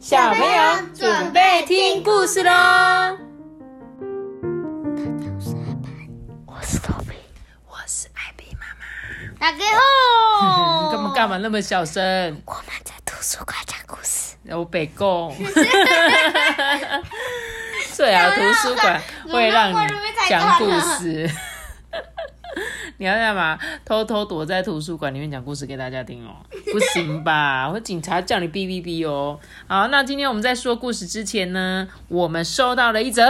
小朋友准备听故事喽！我是豆比，我是艾比妈妈。大家好。干嘛干嘛那么小声？我们在图书馆讲故事。我北贡。对啊，图书馆会让你讲故事。你要干嘛？偷偷躲在图书馆里面讲故事给大家听哦？不行吧？我警察叫你哔哔哔哦。好，那今天我们在说故事之前呢，我们收到了一则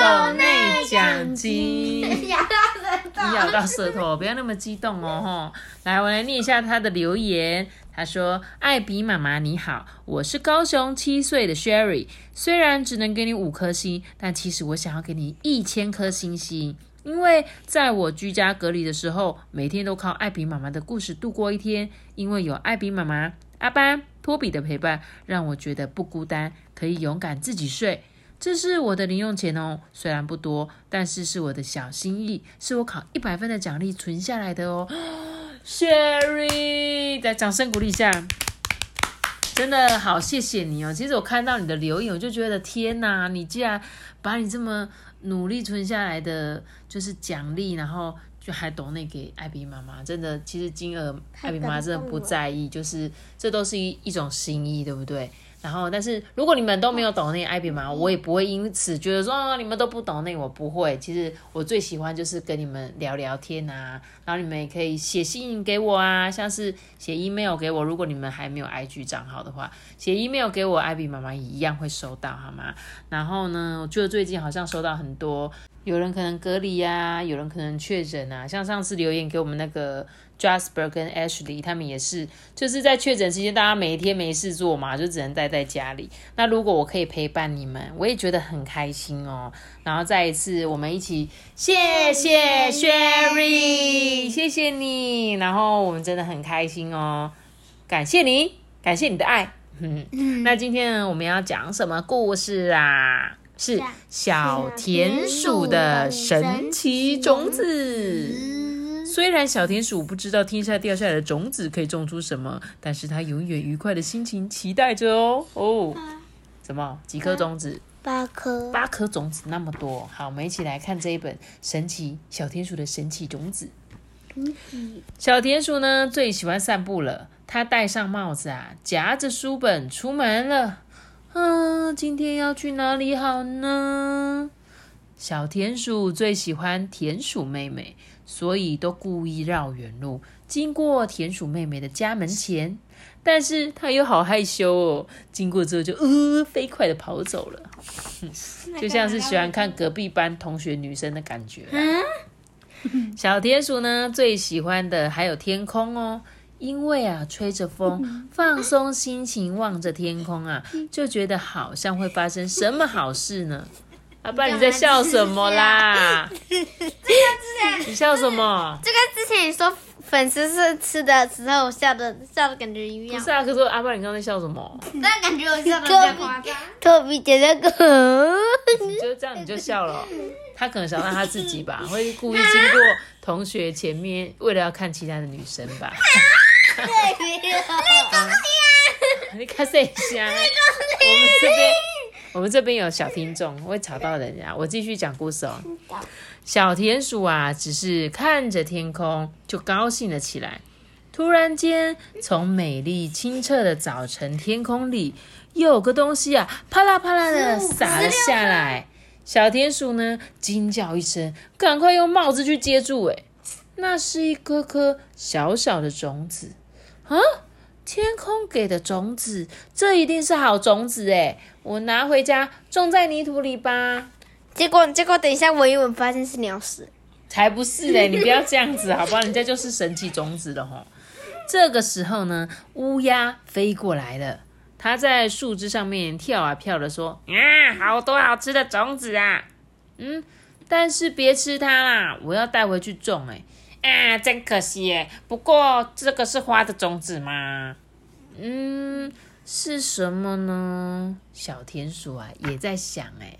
豆内奖金。咬 到舌头，你咬到舌头，不要那么激动哦吼！来，我来念一下他的留言。他说：“艾比妈妈你好，我是高雄七岁的 Sherry。虽然只能给你五颗星，但其实我想要给你一千颗星星。”因为在我居家隔离的时候，每天都靠艾比妈妈的故事度过一天。因为有艾比妈妈、阿班、托比的陪伴，让我觉得不孤单，可以勇敢自己睡。这是我的零用钱哦，虽然不多，但是是我的小心意，是我考一百分的奖励存下来的哦。Sherry，再掌声鼓励一下，真的好谢谢你哦。其实我看到你的留言，我就觉得天哪，你既然把你这么。努力存下来的就是奖励，然后就还懂那给艾比妈妈，真的，其实金额艾比妈妈真的不在意，就是这都是一一种心意，对不对？然后，但是如果你们都没有懂那个艾比妈，我也不会因此觉得说你们都不懂那，我不会。其实我最喜欢就是跟你们聊聊天啊，然后你们也可以写信给我啊，像是写 email 给我。如果你们还没有 IG 账号的话，写 email 给我，艾比妈妈一样会收到，好吗？然后呢，我觉得最近好像收到很多，有人可能隔离呀，有人可能确诊啊，像上次留言给我们那个。Jasper 跟 Ashley 他们也是，就是在确诊期间，大家每一天没事做嘛，就只能待在家里。那如果我可以陪伴你们，我也觉得很开心哦。然后再一次，我们一起谢谢 Sherry，谢谢你。然后我们真的很开心哦，感谢你，感谢你的爱。嗯，那今天呢，我们要讲什么故事啊？是小田鼠的神奇种子。虽然小田鼠不知道天下掉下来的种子可以种出什么，但是它永远愉快的心情期待着哦哦。什么？几颗种子？八颗。八颗种子那么多。好，我们一起来看这一本《神奇小田鼠的神奇种子》。小田鼠呢最喜欢散步了，它戴上帽子啊，夹着书本出门了。嗯，今天要去哪里好呢？小田鼠最喜欢田鼠妹妹。所以都故意绕远路，经过田鼠妹妹的家门前，但是她又好害羞哦。经过之后就呃飞快的跑走了，就像是喜欢看隔壁班同学女生的感觉。小田鼠呢最喜欢的还有天空哦，因为啊吹着风，放松心情，望着天空啊，就觉得好像会发生什么好事呢。阿 爸，你在笑什么啦？这个之前你笑什么？这个之前你说粉丝是吃的时候笑的笑的感觉一样。不是啊，可是阿爸，你刚刚在笑什么？那感觉我笑的太夸张。特别觉得个，你就这样你就笑了。他可能想让他自己吧，会故意经过同学前面，为了要看其他的女生吧。对呀，你看谁先？我们这边。我们这边有小听众会吵到人家，我继续讲故事哦。小田鼠啊，只是看着天空就高兴了起来。突然间，从美丽清澈的早晨天空里，有个东西啊，啪啦啪啦的洒了下来。小田鼠呢，惊叫一声，赶快用帽子去接住。哎，那是一颗颗小小的种子啊！天空给的种子，这一定是好种子哎！我拿回家种在泥土里吧。结果，结果等一下闻一闻，发现是鸟屎。才不是嘞！你不要这样子好不好？人家就是神奇种子了吼。这个时候呢，乌鸦飞过来了，它在树枝上面跳啊跳的，说：“啊，好多好吃的种子啊！嗯，但是别吃它啦，我要带回去种哎。”啊，真可惜耶！不过这个是花的种子吗？嗯，是什么呢？小田鼠啊也在想哎，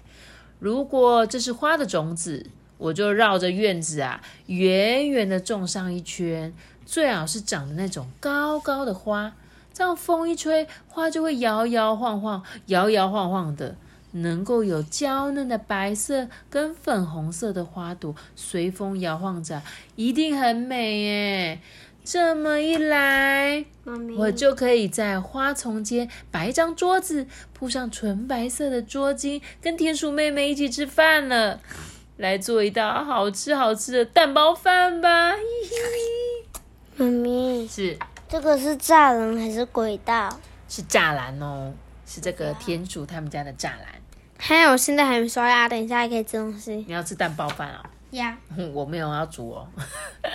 如果这是花的种子，我就绕着院子啊远远的种上一圈，最好是长的那种高高的花，这样风一吹，花就会摇摇晃晃，摇摇晃晃的，能够有娇嫩的白色跟粉红色的花朵随风摇晃着，一定很美耶。这么一来，我就可以在花丛间摆一张桌子，铺上纯白色的桌巾，跟田鼠妹妹一起吃饭了。来做一道好吃好吃的蛋包饭吧！嘿嘿妈咪，是这个是栅栏还是轨道？是栅栏哦，是这个田鼠他们家的栅栏。还有，现在还没刷牙，等一下还可以吃东西。你要吃蛋包饭啊、呀，哼 我没有要煮哦。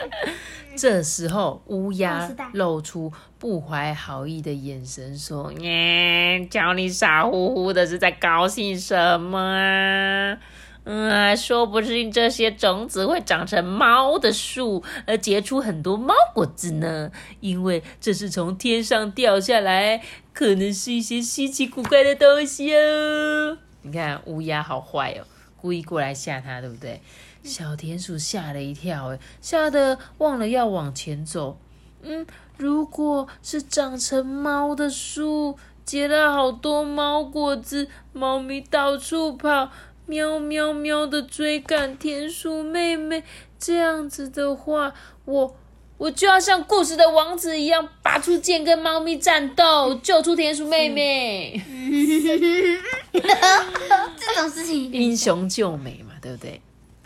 这时候，乌我鸦露出不怀好意的眼神，说：“耶，叫你傻乎乎的，是在高兴什么啊？嗯，说不定这些种子会长成猫的树，而结出很多猫果子呢。因为这是从天上掉下来，可能是一些稀奇古怪的东西哦。你看，乌鸦好坏哦，故意过来吓它，对不对？小田鼠吓了一跳，哎，吓得忘了要往前走。嗯，如果是长成猫的树，结了好多猫果子，猫咪到处跑，喵喵喵的追赶田鼠妹妹，这样子的话，我我就要像故事的王子一样，拔出剑跟猫咪战斗，救出田鼠妹妹，这种事情英雄救美嘛，对不对？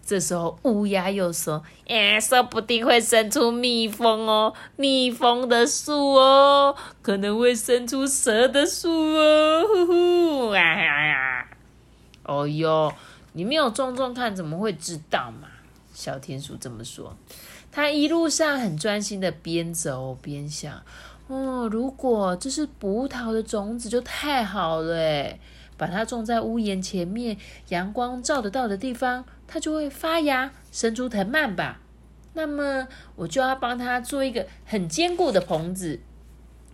这时候乌鸦又说：“哎，说不定会生出蜜蜂哦，蜜蜂的树哦，可能会生出蛇的树哦，呼呼啊呀呀！哦哟，你没有种种看，怎么会知道嘛？”小田鼠这么说。他一路上很专心的边走边想：“哦，如果这是葡萄的种子，就太好了把它种在屋檐前面，阳光照得到的地方，它就会发芽，生出藤蔓吧。那么我就要帮它做一个很坚固的棚子。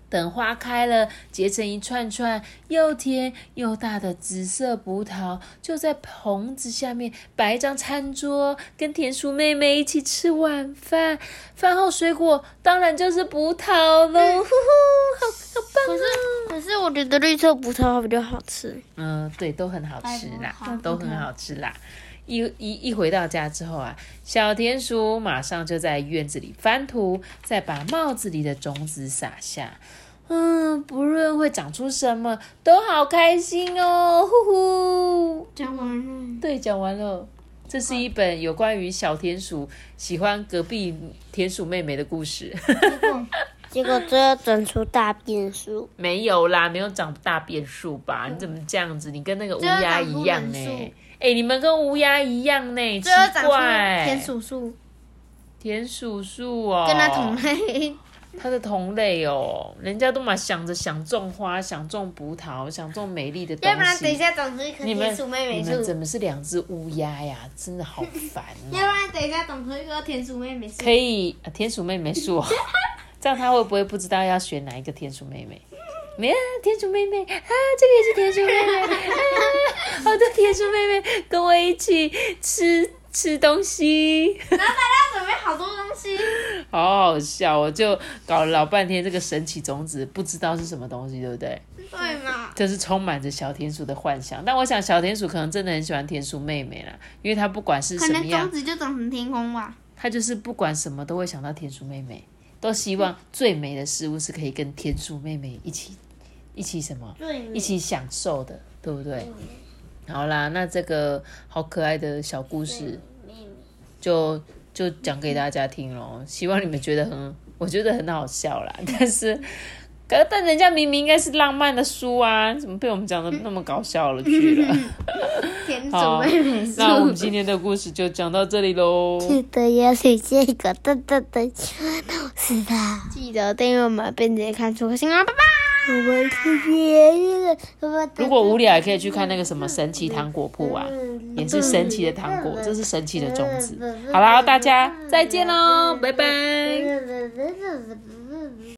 等花开了，结成一串串又甜又大的紫色葡萄，就在棚子下面摆一张餐桌，跟田鼠妹妹一起吃晚饭。饭后水果当然就是葡萄喽，呼呼，好好棒可是哦！可是我觉得绿色葡萄比较好吃。嗯，对，都很好吃啦都很好吃啦。一一一回到家之后啊，小田鼠马上就在院子里翻土，再把帽子里的种子撒下。嗯，不论会长出什么，都好开心哦，呼呼。讲完了。对，讲完了。这是一本有关于小田鼠喜欢隔壁田鼠妹妹的故事。结果最后整出大变数。没有啦，没有长大变数吧？你怎么这样子？你跟那个乌鸦一样呢、最哎、你们跟乌鸦一样呢、奇怪。田鼠树，田鼠树哦，跟它同类。它的同类哦，人家都嘛想着想种花，想种葡萄，想种美丽的东西。要不然等一下长出一棵你们田鼠妹妹你们。怎么是两只乌鸦呀？真的好烦要不哦。然等一下长出一棵田鼠妹妹树。可以，啊田鼠妹妹树哦，这样他会不会不知道要选哪一个田鼠妹妹？没啊，田鼠妹妹啊，这个也是田鼠妹妹啊，好多田鼠妹妹跟我一起吃吃东西。然后大家准备好多东西。好好笑我，就搞了老半天，这个神奇种子不知道是什么东西，对不对？对嘛？就是充满着小田鼠的幻想。但我想小田鼠可能真的很喜欢田鼠妹妹啦，因为它不管是什么样种，子就长成天空吧。它就是不管什么都会想到田鼠妹妹，都希望最美的事物是可以跟田鼠妹妹一起一起什么，一起享受的，对不对？好啦，那这个好可爱的小故事就就讲给大家听咯，希望你们觉得很，我觉得很好笑啦。但是，可但人家明明应该是浪漫的书啊，怎么被我们讲的那么搞笑了去了？田好。那我们今天的故事就讲到这里喽。记得要写这个噔噔噔，是的。记得订阅我们，并且看出个新啊，拜拜。我们去别人。如果无聊，也可以去看那个什么神奇糖果铺啊，也是神奇的糖果，这是神奇的种子。好啦，大家再见喽，拜拜。拜。